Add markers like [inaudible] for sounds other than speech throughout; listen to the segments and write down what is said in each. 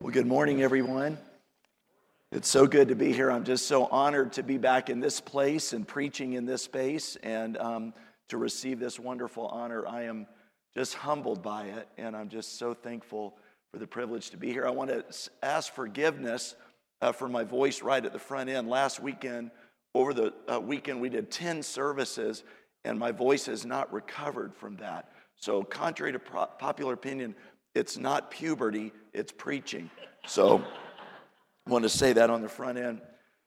Well, good morning, everyone. It's so good to be here. I'm just so honored to be back in this place and preaching in this space and um, to receive this wonderful honor. I am just humbled by it, and I'm just so thankful for the privilege to be here. I want to ask forgiveness uh, for my voice right at the front end. Last weekend, over the uh, weekend, we did 10 services, and my voice has not recovered from that. So, contrary to pro- popular opinion, it's not puberty, it's preaching. So, I want to say that on the front end.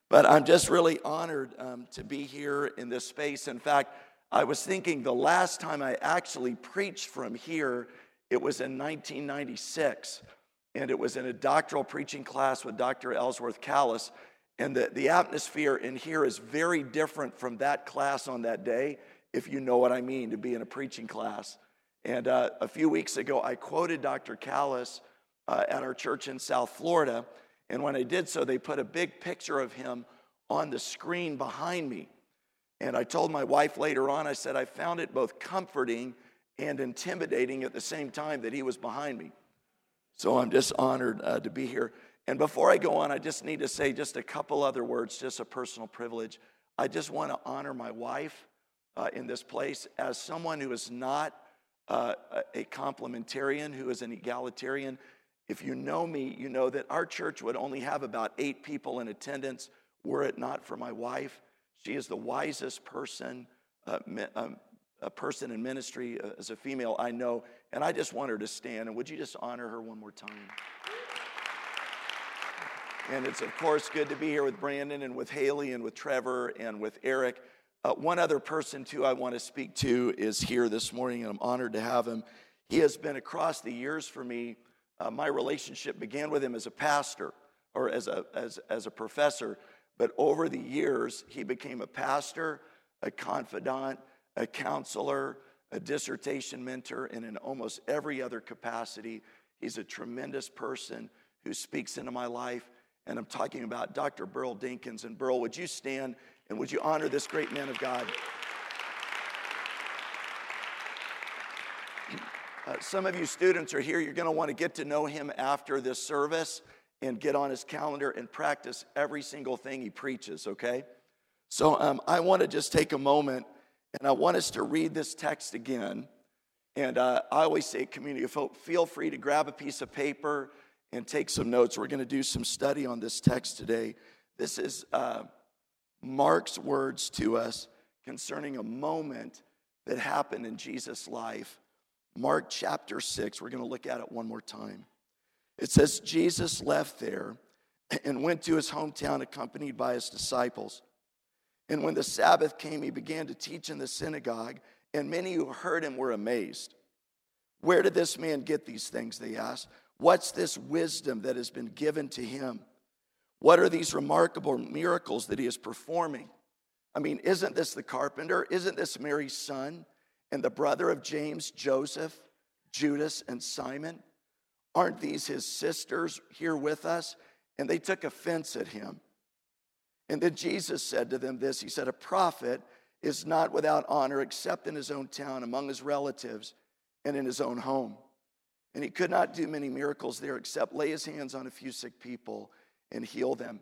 But I'm just really honored um, to be here in this space. In fact, I was thinking the last time I actually preached from here, it was in 1996. And it was in a doctoral preaching class with Dr. Ellsworth Kalas. And the, the atmosphere in here is very different from that class on that day, if you know what I mean, to be in a preaching class. And uh, a few weeks ago, I quoted Dr. Kalas uh, at our church in South Florida. And when I did so, they put a big picture of him on the screen behind me. And I told my wife later on, I said, I found it both comforting and intimidating at the same time that he was behind me. So I'm just honored uh, to be here. And before I go on, I just need to say just a couple other words, just a personal privilege. I just want to honor my wife uh, in this place as someone who is not uh, a complementarian, who is an egalitarian. If you know me, you know that our church would only have about eight people in attendance were it not for my wife. She is the wisest person, uh, um, a person in ministry uh, as a female I know, and I just want her to stand. And would you just honor her one more time? And it's, of course, good to be here with Brandon and with Haley and with Trevor and with Eric. Uh, one other person, too, I want to speak to is here this morning, and I'm honored to have him. He has been across the years for me. Uh, my relationship began with him as a pastor or as a, as, as a professor, but over the years, he became a pastor, a confidant, a counselor, a dissertation mentor, and in almost every other capacity. He's a tremendous person who speaks into my life. And I'm talking about Dr. Burl Dinkins. And Burl, would you stand and would you honor this great man of God? [clears throat] Uh, some of you students are here. You're going to want to get to know him after this service and get on his calendar and practice every single thing he preaches, okay? So um, I want to just take a moment and I want us to read this text again. And uh, I always say, community, of hope, feel free to grab a piece of paper and take some notes. We're going to do some study on this text today. This is. Uh, Mark's words to us concerning a moment that happened in Jesus' life. Mark chapter 6, we're going to look at it one more time. It says, Jesus left there and went to his hometown accompanied by his disciples. And when the Sabbath came, he began to teach in the synagogue, and many who heard him were amazed. Where did this man get these things? They asked. What's this wisdom that has been given to him? What are these remarkable miracles that he is performing? I mean, isn't this the carpenter? Isn't this Mary's son and the brother of James, Joseph, Judas, and Simon? Aren't these his sisters here with us? And they took offense at him. And then Jesus said to them this He said, A prophet is not without honor except in his own town, among his relatives, and in his own home. And he could not do many miracles there except lay his hands on a few sick people and heal them.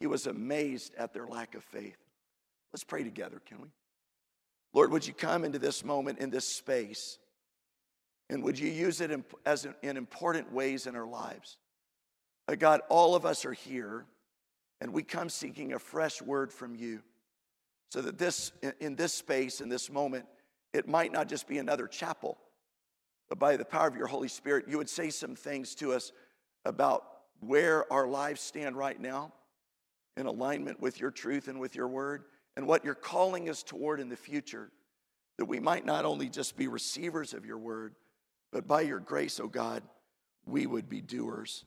He was amazed at their lack of faith. Let's pray together, can we? Lord, would you come into this moment, in this space, and would you use it in, as in important ways in our lives? Uh, God, all of us are here, and we come seeking a fresh word from you, so that this, in this space, in this moment, it might not just be another chapel, but by the power of your Holy Spirit, you would say some things to us about where our lives stand right now in alignment with your truth and with your word and what you're calling us toward in the future, that we might not only just be receivers of your word, but by your grace, O oh God, we would be doers.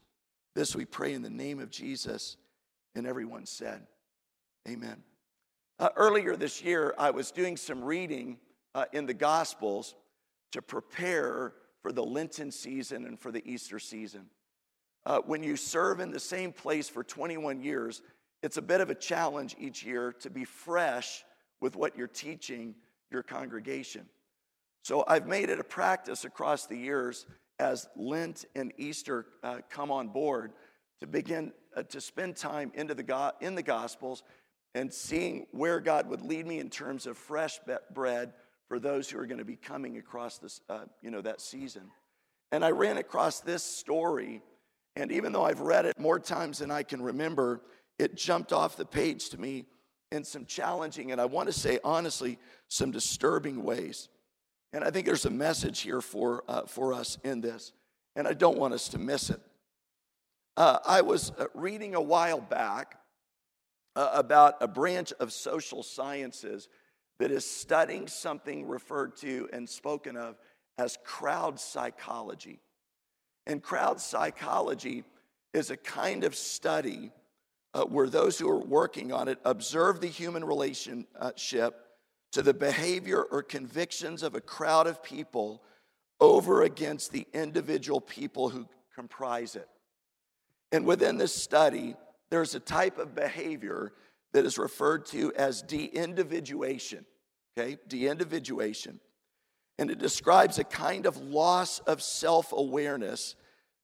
This we pray in the name of Jesus. And everyone said, Amen. Uh, earlier this year, I was doing some reading uh, in the Gospels to prepare for the Lenten season and for the Easter season uh, when you serve in the same place for 21 years, it's a bit of a challenge each year to be fresh with what you're teaching your congregation. So I've made it a practice across the years as Lent and Easter uh, come on board to begin uh, to spend time into the go- in the Gospels and seeing where God would lead me in terms of fresh bread for those who are going to be coming across this, uh, you know, that season. And I ran across this story, and even though I've read it more times than I can remember, it jumped off the page to me in some challenging, and I want to say honestly, some disturbing ways. And I think there's a message here for, uh, for us in this, and I don't want us to miss it. Uh, I was uh, reading a while back uh, about a branch of social sciences that is studying something referred to and spoken of as crowd psychology. And crowd psychology is a kind of study uh, where those who are working on it observe the human relationship to the behavior or convictions of a crowd of people over against the individual people who comprise it. And within this study, there's a type of behavior that is referred to as de individuation. Okay, de individuation. And it describes a kind of loss of self awareness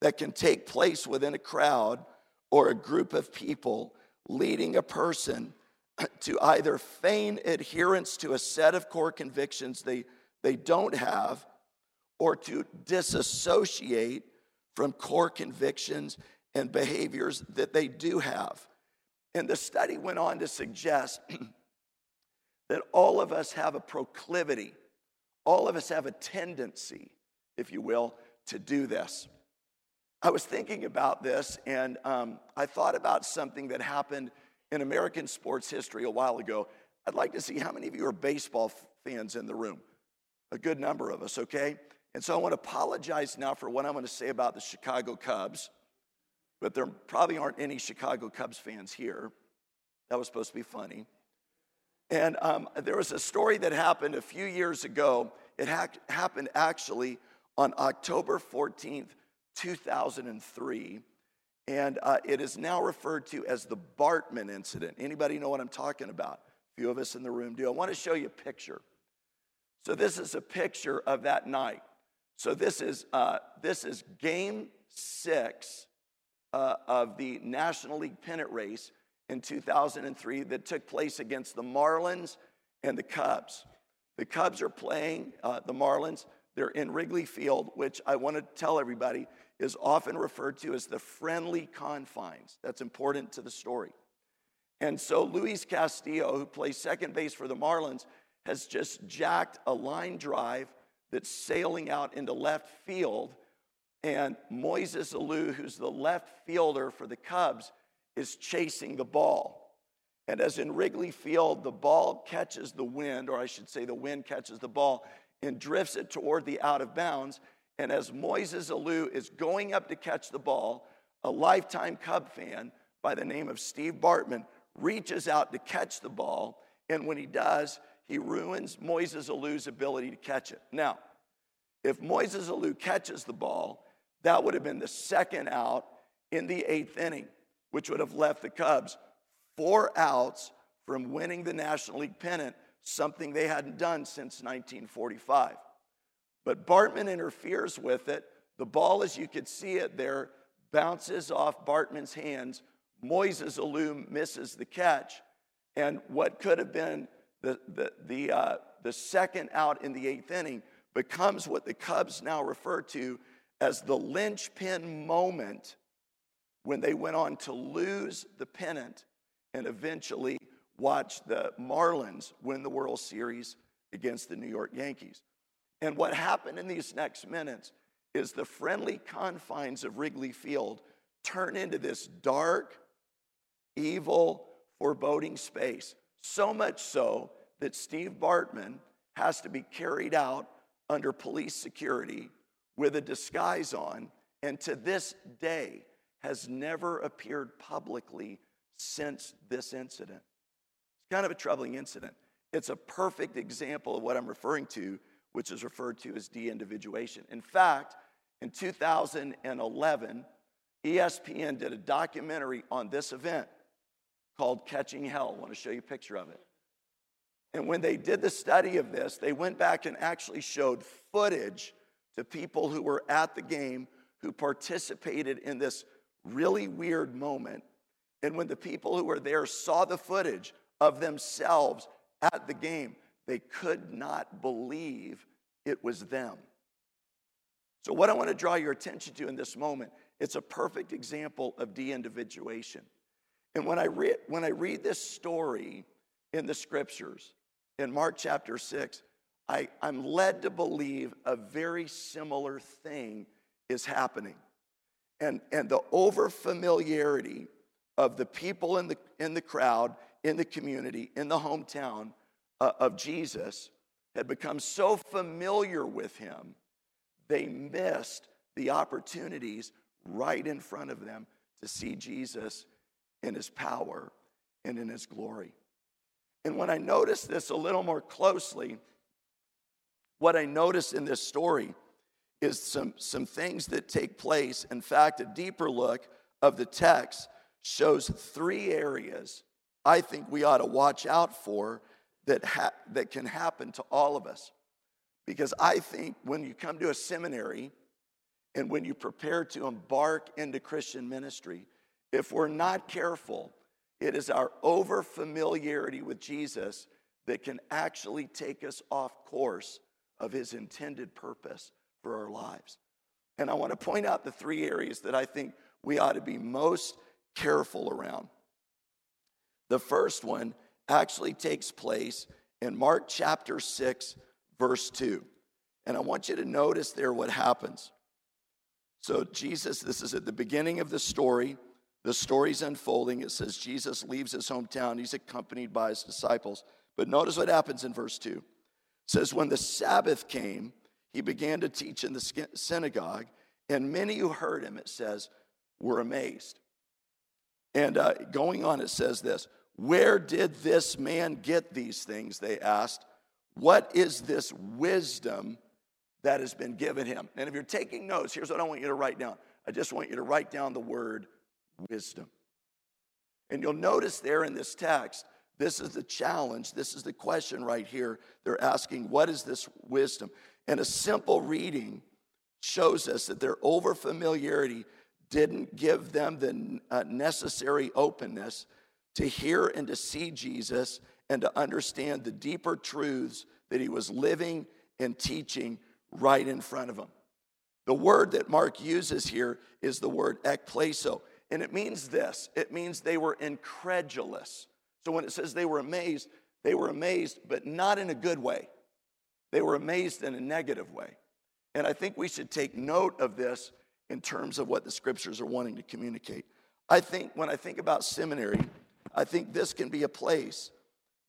that can take place within a crowd or a group of people, leading a person [clears throat] to either feign adherence to a set of core convictions they, they don't have or to disassociate from core convictions and behaviors that they do have. And the study went on to suggest [clears throat] that all of us have a proclivity, all of us have a tendency, if you will, to do this. I was thinking about this and um, I thought about something that happened in American sports history a while ago. I'd like to see how many of you are baseball fans in the room. A good number of us, okay? And so I want to apologize now for what I'm going to say about the Chicago Cubs but there probably aren't any Chicago Cubs fans here. That was supposed to be funny. And um, there was a story that happened a few years ago. It ha- happened actually on October 14th, 2003. And uh, it is now referred to as the Bartman incident. Anybody know what I'm talking about? A few of us in the room do. I want to show you a picture. So this is a picture of that night. So this is uh, this is game six uh, of the National League pennant race in 2003 that took place against the Marlins and the Cubs. The Cubs are playing uh, the Marlins. They're in Wrigley Field, which I want to tell everybody is often referred to as the friendly confines. That's important to the story. And so Luis Castillo, who plays second base for the Marlins, has just jacked a line drive that's sailing out into left field and Moises Alou, who's the left fielder for the Cubs, is chasing the ball. And as in Wrigley Field, the ball catches the wind, or I should say, the wind catches the ball and drifts it toward the out of bounds. And as Moises Alou is going up to catch the ball, a lifetime Cub fan by the name of Steve Bartman reaches out to catch the ball. And when he does, he ruins Moises Alou's ability to catch it. Now, if Moises Alou catches the ball, that would have been the second out in the eighth inning, which would have left the Cubs four outs from winning the National League pennant, something they hadn't done since 1945. But Bartman interferes with it. The ball, as you could see it there, bounces off Bartman's hands. Moises Alou misses the catch. And what could have been the, the, the, uh, the second out in the eighth inning becomes what the Cubs now refer to as the linchpin moment when they went on to lose the pennant and eventually watch the Marlins win the World Series against the New York Yankees. And what happened in these next minutes is the friendly confines of Wrigley Field turn into this dark, evil, foreboding space. So much so that Steve Bartman has to be carried out under police security with a disguise on, and to this day has never appeared publicly since this incident. It's kind of a troubling incident. It's a perfect example of what I'm referring to, which is referred to as de individuation. In fact, in 2011, ESPN did a documentary on this event called Catching Hell. I want to show you a picture of it. And when they did the study of this, they went back and actually showed footage to people who were at the game who participated in this really weird moment. And when the people who were there saw the footage of themselves at the game, they could not believe it was them. So, what I want to draw your attention to in this moment, it's a perfect example of de individuation. And when I, read, when I read this story in the scriptures, in Mark chapter 6, I, I'm led to believe a very similar thing is happening. And, and the overfamiliarity of the people in the, in the crowd, in the community, in the hometown uh, of Jesus had become so familiar with him, they missed the opportunities right in front of them to see Jesus in his power and in his glory. And when I noticed this a little more closely, what I noticed in this story is some, some things that take place. In fact, a deeper look of the text shows three areas I think we ought to watch out for that, ha- that can happen to all of us. Because I think when you come to a seminary and when you prepare to embark into Christian ministry, if we're not careful, it is our over familiarity with Jesus that can actually take us off course of his intended purpose for our lives. And I want to point out the three areas that I think we ought to be most careful around. The first one actually takes place in Mark chapter 6, verse 2. And I want you to notice there what happens. So, Jesus, this is at the beginning of the story. The story's unfolding. It says Jesus leaves his hometown. He's accompanied by his disciples. But notice what happens in verse 2. It says, When the Sabbath came, he began to teach in the synagogue, and many who heard him, it says, were amazed. And uh, going on, it says this Where did this man get these things? They asked. What is this wisdom that has been given him? And if you're taking notes, here's what I want you to write down. I just want you to write down the word wisdom. And you'll notice there in this text, this is the challenge. This is the question right here. They're asking, What is this wisdom? And a simple reading shows us that their overfamiliarity didn't give them the uh, necessary openness to hear and to see Jesus and to understand the deeper truths that he was living and teaching right in front of them. The word that Mark uses here is the word ekplesso. And it means this it means they were incredulous. So when it says they were amazed, they were amazed, but not in a good way. They were amazed in a negative way. And I think we should take note of this in terms of what the scriptures are wanting to communicate. I think when I think about seminary, I think this can be a place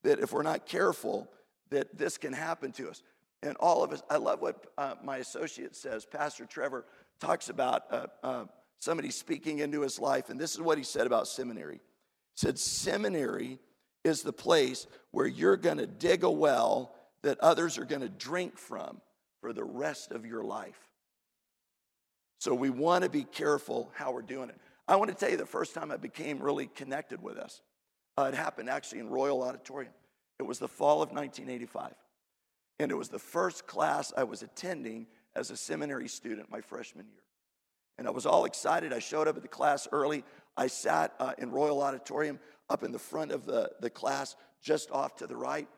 that if we're not careful, that this can happen to us. And all of us, I love what uh, my associate says. Pastor Trevor talks about uh, uh, somebody speaking into his life. And this is what he said about seminary. Said, Seminary is the place where you're going to dig a well that others are going to drink from for the rest of your life. So we want to be careful how we're doing it. I want to tell you the first time I became really connected with us. Uh, it happened actually in Royal Auditorium. It was the fall of 1985. And it was the first class I was attending as a seminary student my freshman year. And I was all excited. I showed up at the class early. I sat uh, in Royal Auditorium up in the front of the, the class, just off to the right.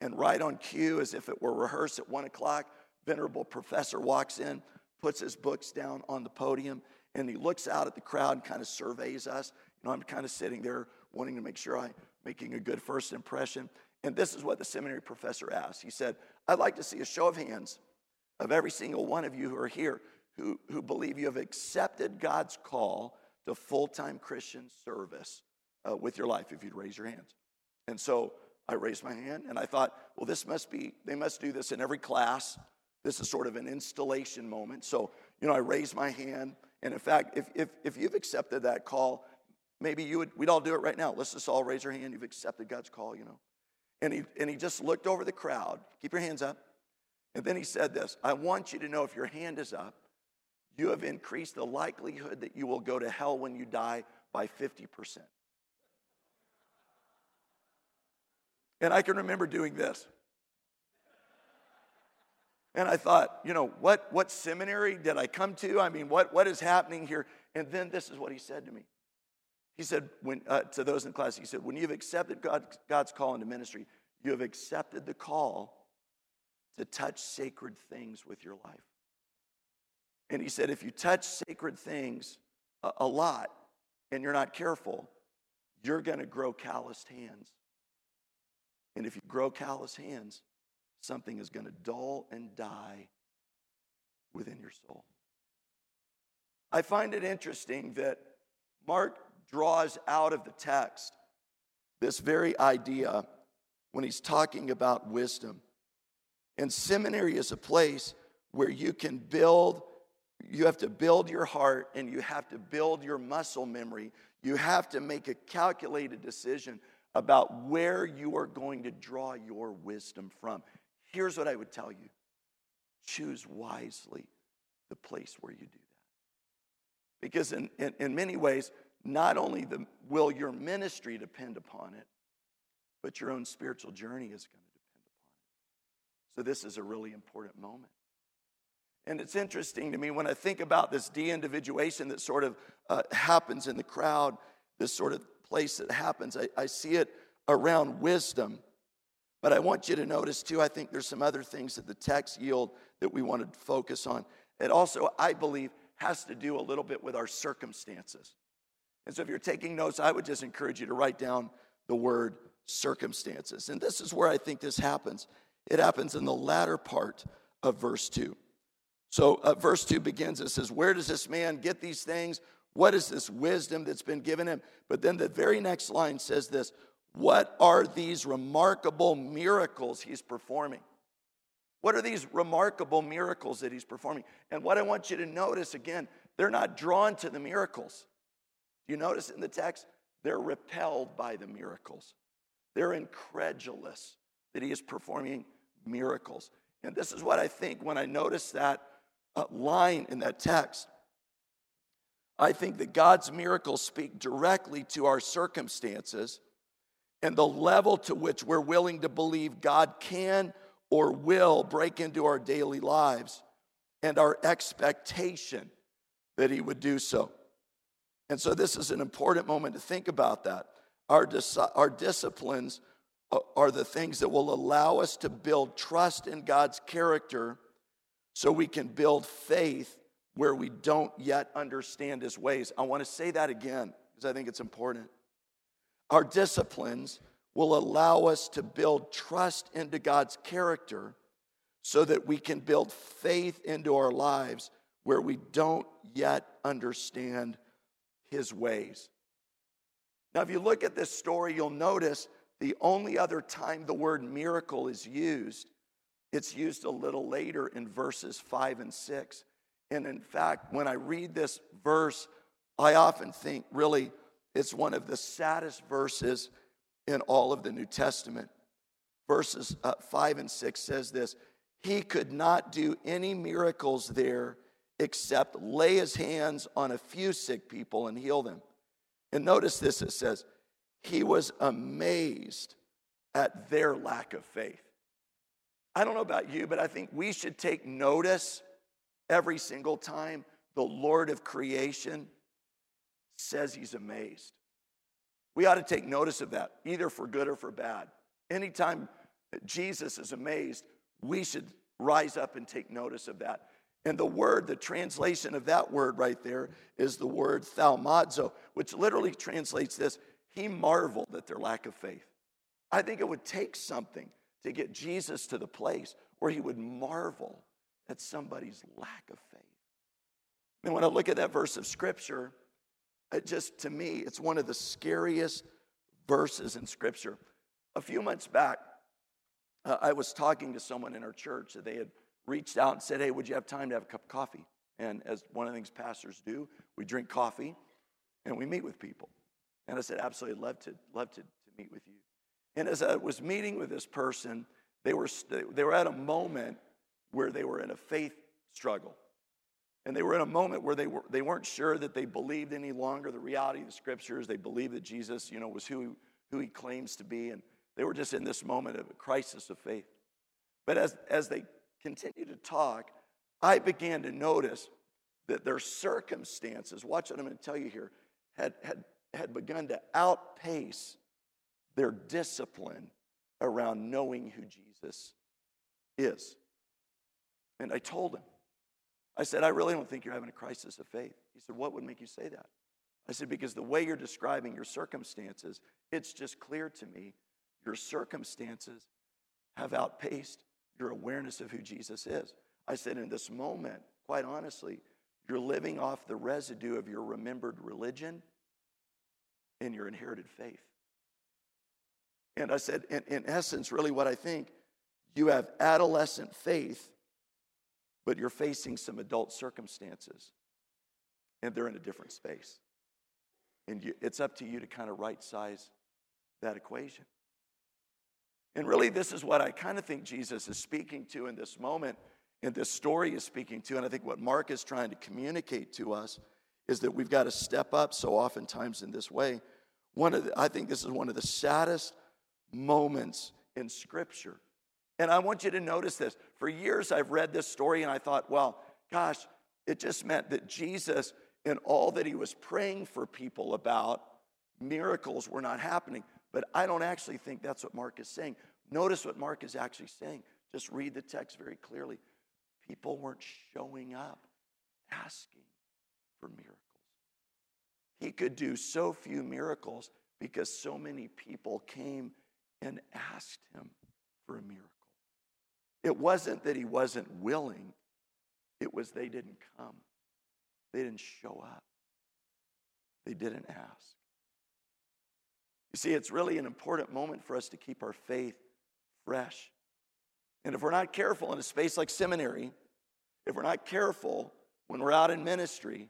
And right on cue, as if it were rehearsed at one o'clock, venerable professor walks in, puts his books down on the podium, and he looks out at the crowd and kind of surveys us. You know, I'm kind of sitting there wanting to make sure I'm making a good first impression. And this is what the seminary professor asked. He said, I'd like to see a show of hands of every single one of you who are here who, who believe you have accepted God's call to full time Christian service uh, with your life, if you'd raise your hands. And so I raised my hand and I thought, well, this must be, they must do this in every class. This is sort of an installation moment. So, you know, I raised my hand. And in fact, if, if, if you've accepted that call, maybe you would, we'd all do it right now. Let's just all raise our hand. You've accepted God's call, you know. And he, and he just looked over the crowd. Keep your hands up. And then he said this I want you to know if your hand is up, you have increased the likelihood that you will go to hell when you die by 50%. And I can remember doing this. And I thought, you know, what, what seminary did I come to? I mean, what, what is happening here? And then this is what he said to me. He said, when, uh, to those in class, he said, when you've accepted God, God's call into ministry, you have accepted the call to touch sacred things with your life. And he said, if you touch sacred things a, a lot and you're not careful, you're going to grow calloused hands. And if you grow calloused hands, something is going to dull and die within your soul. I find it interesting that Mark draws out of the text this very idea when he's talking about wisdom. And seminary is a place where you can build, you have to build your heart and you have to build your muscle memory. You have to make a calculated decision about where you are going to draw your wisdom from. Here's what I would tell you choose wisely the place where you do that. Because in, in, in many ways, not only the, will your ministry depend upon it, but your own spiritual journey is going to depend upon it. So, this is a really important moment. And it's interesting to me when I think about this de individuation that sort of uh, happens in the crowd, this sort of place that happens, I, I see it around wisdom. But I want you to notice too, I think there's some other things that the text yield that we want to focus on. It also, I believe, has to do a little bit with our circumstances. And so if you're taking notes, I would just encourage you to write down the word circumstances. And this is where I think this happens. It happens in the latter part of verse 2. So, uh, verse 2 begins, it says, Where does this man get these things? What is this wisdom that's been given him? But then the very next line says this What are these remarkable miracles he's performing? What are these remarkable miracles that he's performing? And what I want you to notice again, they're not drawn to the miracles. You notice in the text? They're repelled by the miracles. They're incredulous that he is performing miracles. And this is what I think when I notice that line in that text. I think that God's miracles speak directly to our circumstances and the level to which we're willing to believe God can or will break into our daily lives and our expectation that He would do so. And so, this is an important moment to think about that. Our, dis- our disciplines are the things that will allow us to build trust in God's character so we can build faith where we don't yet understand His ways. I want to say that again because I think it's important. Our disciplines will allow us to build trust into God's character so that we can build faith into our lives where we don't yet understand his ways. Now, if you look at this story, you'll notice the only other time the word miracle is used, it's used a little later in verses five and six. And in fact, when I read this verse, I often think really it's one of the saddest verses in all of the New Testament. Verses uh, five and six says this He could not do any miracles there except lay his hands on a few sick people and heal them. And notice this it says, he was amazed at their lack of faith. I don't know about you, but I think we should take notice every single time the Lord of creation says he's amazed. We ought to take notice of that, either for good or for bad. Anytime Jesus is amazed, we should rise up and take notice of that. And the word, the translation of that word right there is the word thaumazo, which literally translates this He marveled at their lack of faith. I think it would take something to get Jesus to the place where he would marvel at somebody's lack of faith. And when I look at that verse of scripture, it just to me, it's one of the scariest verses in scripture. A few months back, uh, I was talking to someone in our church that they had reached out and said, Hey, would you have time to have a cup of coffee? And as one of the things pastors do, we drink coffee and we meet with people. And I said, Absolutely, love to, love to, to meet with you. And as I was meeting with this person, they were, they were at a moment where they were in a faith struggle. And they were in a moment where they, were, they weren't sure that they believed any longer the reality of the scriptures. They believed that Jesus, you know, was who, who he claims to be. And they were just in this moment of a crisis of faith. But as, as they continued to talk, I began to notice that their circumstances, watch what I'm going to tell you here, had, had, had begun to outpace their discipline around knowing who Jesus is. And I told him, I said, I really don't think you're having a crisis of faith. He said, What would make you say that? I said, Because the way you're describing your circumstances, it's just clear to me your circumstances have outpaced your awareness of who Jesus is. I said, In this moment, quite honestly, you're living off the residue of your remembered religion and your inherited faith. And I said, in, in essence, really what I think, you have adolescent faith, but you're facing some adult circumstances, and they're in a different space. And you, it's up to you to kind of right size that equation. And really, this is what I kind of think Jesus is speaking to in this moment, and this story is speaking to. And I think what Mark is trying to communicate to us is that we've got to step up so oftentimes in this way. One of the, I think this is one of the saddest moments in Scripture. And I want you to notice this. For years, I've read this story and I thought, well, gosh, it just meant that Jesus, in all that he was praying for people about, miracles were not happening. But I don't actually think that's what Mark is saying. Notice what Mark is actually saying. Just read the text very clearly. People weren't showing up asking for miracles. He could do so few miracles because so many people came and asked him for a miracle. It wasn't that he wasn't willing, it was they didn't come. They didn't show up. They didn't ask. You see, it's really an important moment for us to keep our faith fresh. And if we're not careful in a space like seminary, if we're not careful when we're out in ministry,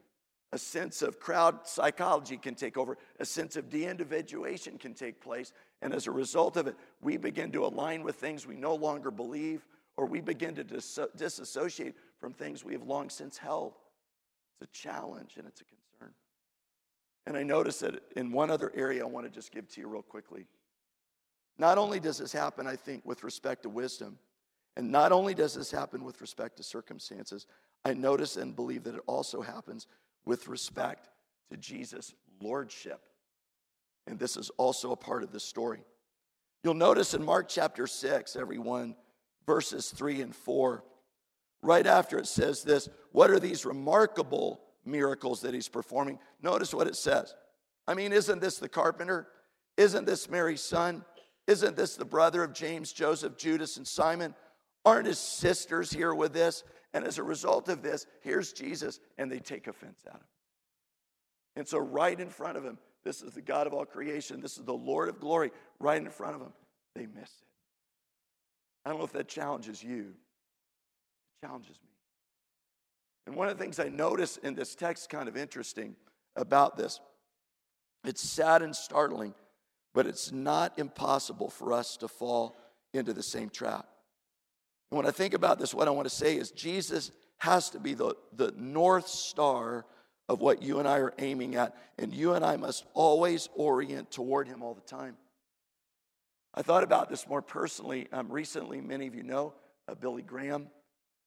a sense of crowd psychology can take over, a sense of de individuation can take place. And as a result of it, we begin to align with things we no longer believe, or we begin to dis- disassociate from things we have long since held. It's a challenge and it's a concern. And I notice that in one other area I want to just give to you real quickly. Not only does this happen, I think, with respect to wisdom, and not only does this happen with respect to circumstances, I notice and believe that it also happens with respect to Jesus' lordship. And this is also a part of the story. You'll notice in Mark chapter 6, everyone, verses 3 and 4, right after it says this What are these remarkable miracles that he's performing. Notice what it says. I mean, isn't this the carpenter? Isn't this Mary's son? Isn't this the brother of James, Joseph, Judas, and Simon? Aren't his sisters here with this? And as a result of this, here's Jesus, and they take offense at him. And so, right in front of him, this is the God of all creation, this is the Lord of glory, right in front of him, they miss it. I don't know if that challenges you, it challenges me. And one of the things I notice in this text, kind of interesting about this, it's sad and startling, but it's not impossible for us to fall into the same trap. And when I think about this, what I want to say is Jesus has to be the, the north star of what you and I are aiming at, and you and I must always orient toward him all the time. I thought about this more personally. Um, recently, many of you know uh, Billy Graham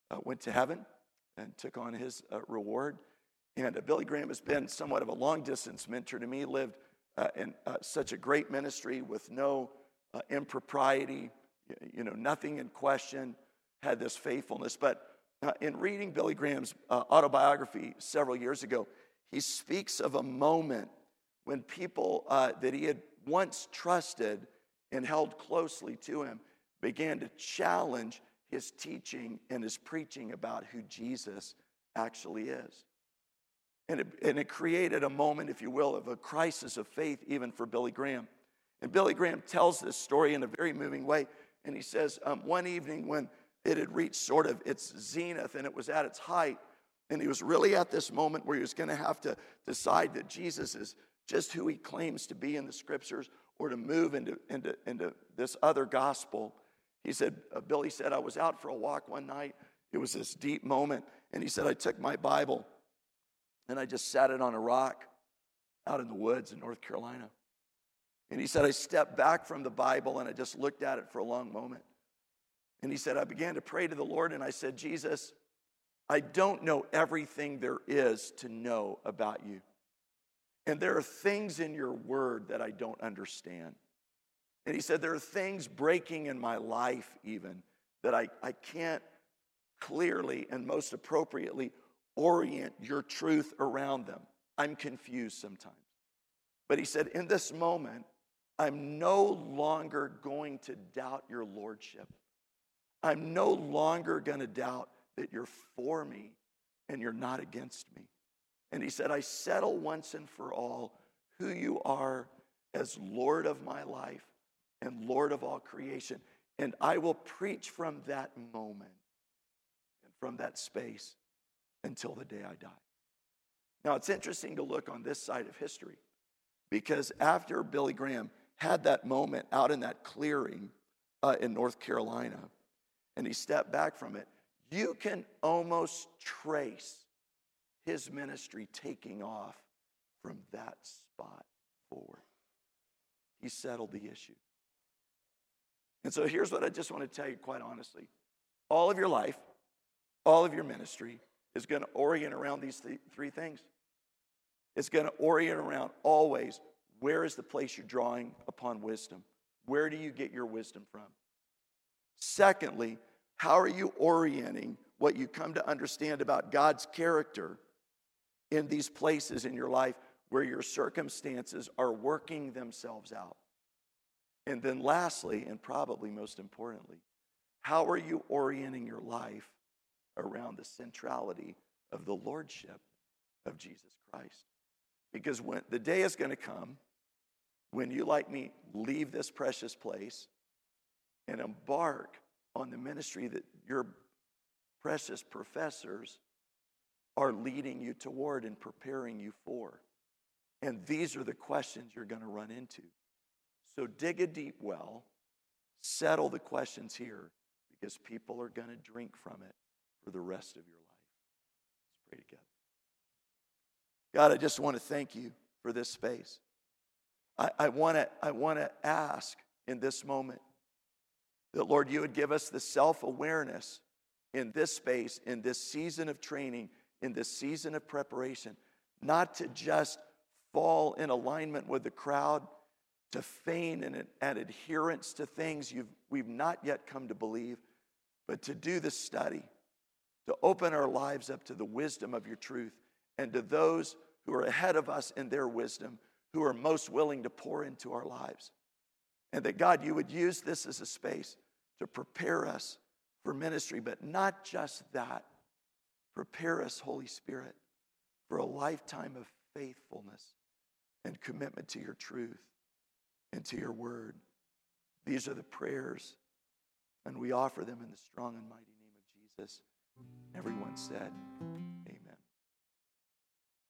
uh, went to heaven and took on his uh, reward. And uh, Billy Graham has been somewhat of a long distance mentor to me, lived uh, in uh, such a great ministry with no impropriety, you know, nothing in question, had this faithfulness. But uh, in reading Billy Graham's autobiography several years ago, he speaks of a moment when people that he had once trusted and held closely to him began to challenge his teaching and his preaching about who Jesus actually is. And it, and it created a moment, if you will, of a crisis of faith even for Billy Graham. And Billy Graham tells this story in a very moving way. And he says, um, one evening when it had reached sort of its zenith and it was at its height, and he was really at this moment where he was going to have to decide that Jesus is just who he claims to be in the scriptures or to move into, into, into this other gospel. He said, uh, Billy said, I was out for a walk one night. It was this deep moment. And he said, I took my Bible and I just sat it on a rock out in the woods in North Carolina. And he said, I stepped back from the Bible and I just looked at it for a long moment. And he said, I began to pray to the Lord and I said, Jesus, I don't know everything there is to know about you. And there are things in your word that I don't understand. And he said, There are things breaking in my life, even, that I, I can't clearly and most appropriately orient your truth around them. I'm confused sometimes. But he said, In this moment, I'm no longer going to doubt your lordship. I'm no longer going to doubt that you're for me and you're not against me. And he said, I settle once and for all who you are as Lord of my life and Lord of all creation. And I will preach from that moment and from that space until the day I die. Now, it's interesting to look on this side of history because after Billy Graham had that moment out in that clearing uh, in North Carolina and he stepped back from it, you can almost trace his ministry taking off from that spot forward. He settled the issue. And so here's what I just want to tell you quite honestly all of your life, all of your ministry is going to orient around these th- three things. It's going to orient around always where is the place you're drawing upon wisdom? Where do you get your wisdom from? Secondly, how are you orienting what you come to understand about God's character in these places in your life where your circumstances are working themselves out? And then, lastly, and probably most importantly, how are you orienting your life around the centrality of the lordship of Jesus Christ? Because when the day is going to come when you, like me, leave this precious place and embark on the ministry that your precious professors are leading you toward and preparing you for. And these are the questions you're going to run into. So dig a deep well, settle the questions here, because people are going to drink from it for the rest of your life. Let's pray together. God, I just want to thank you for this space. I, I want to I wanna ask in this moment that, Lord, you would give us the self awareness in this space, in this season of training, in this season of preparation, not to just fall in alignment with the crowd, to feign an, an adherence to things we've not yet come to believe, but to do the study, to open our lives up to the wisdom of your truth and to those who are ahead of us in their wisdom, who are most willing to pour into our lives. And that God, you would use this as a space to prepare us for ministry, but not just that. Prepare us, Holy Spirit, for a lifetime of faithfulness and commitment to your truth and to your word. These are the prayers, and we offer them in the strong and mighty name of Jesus. Everyone said, Amen.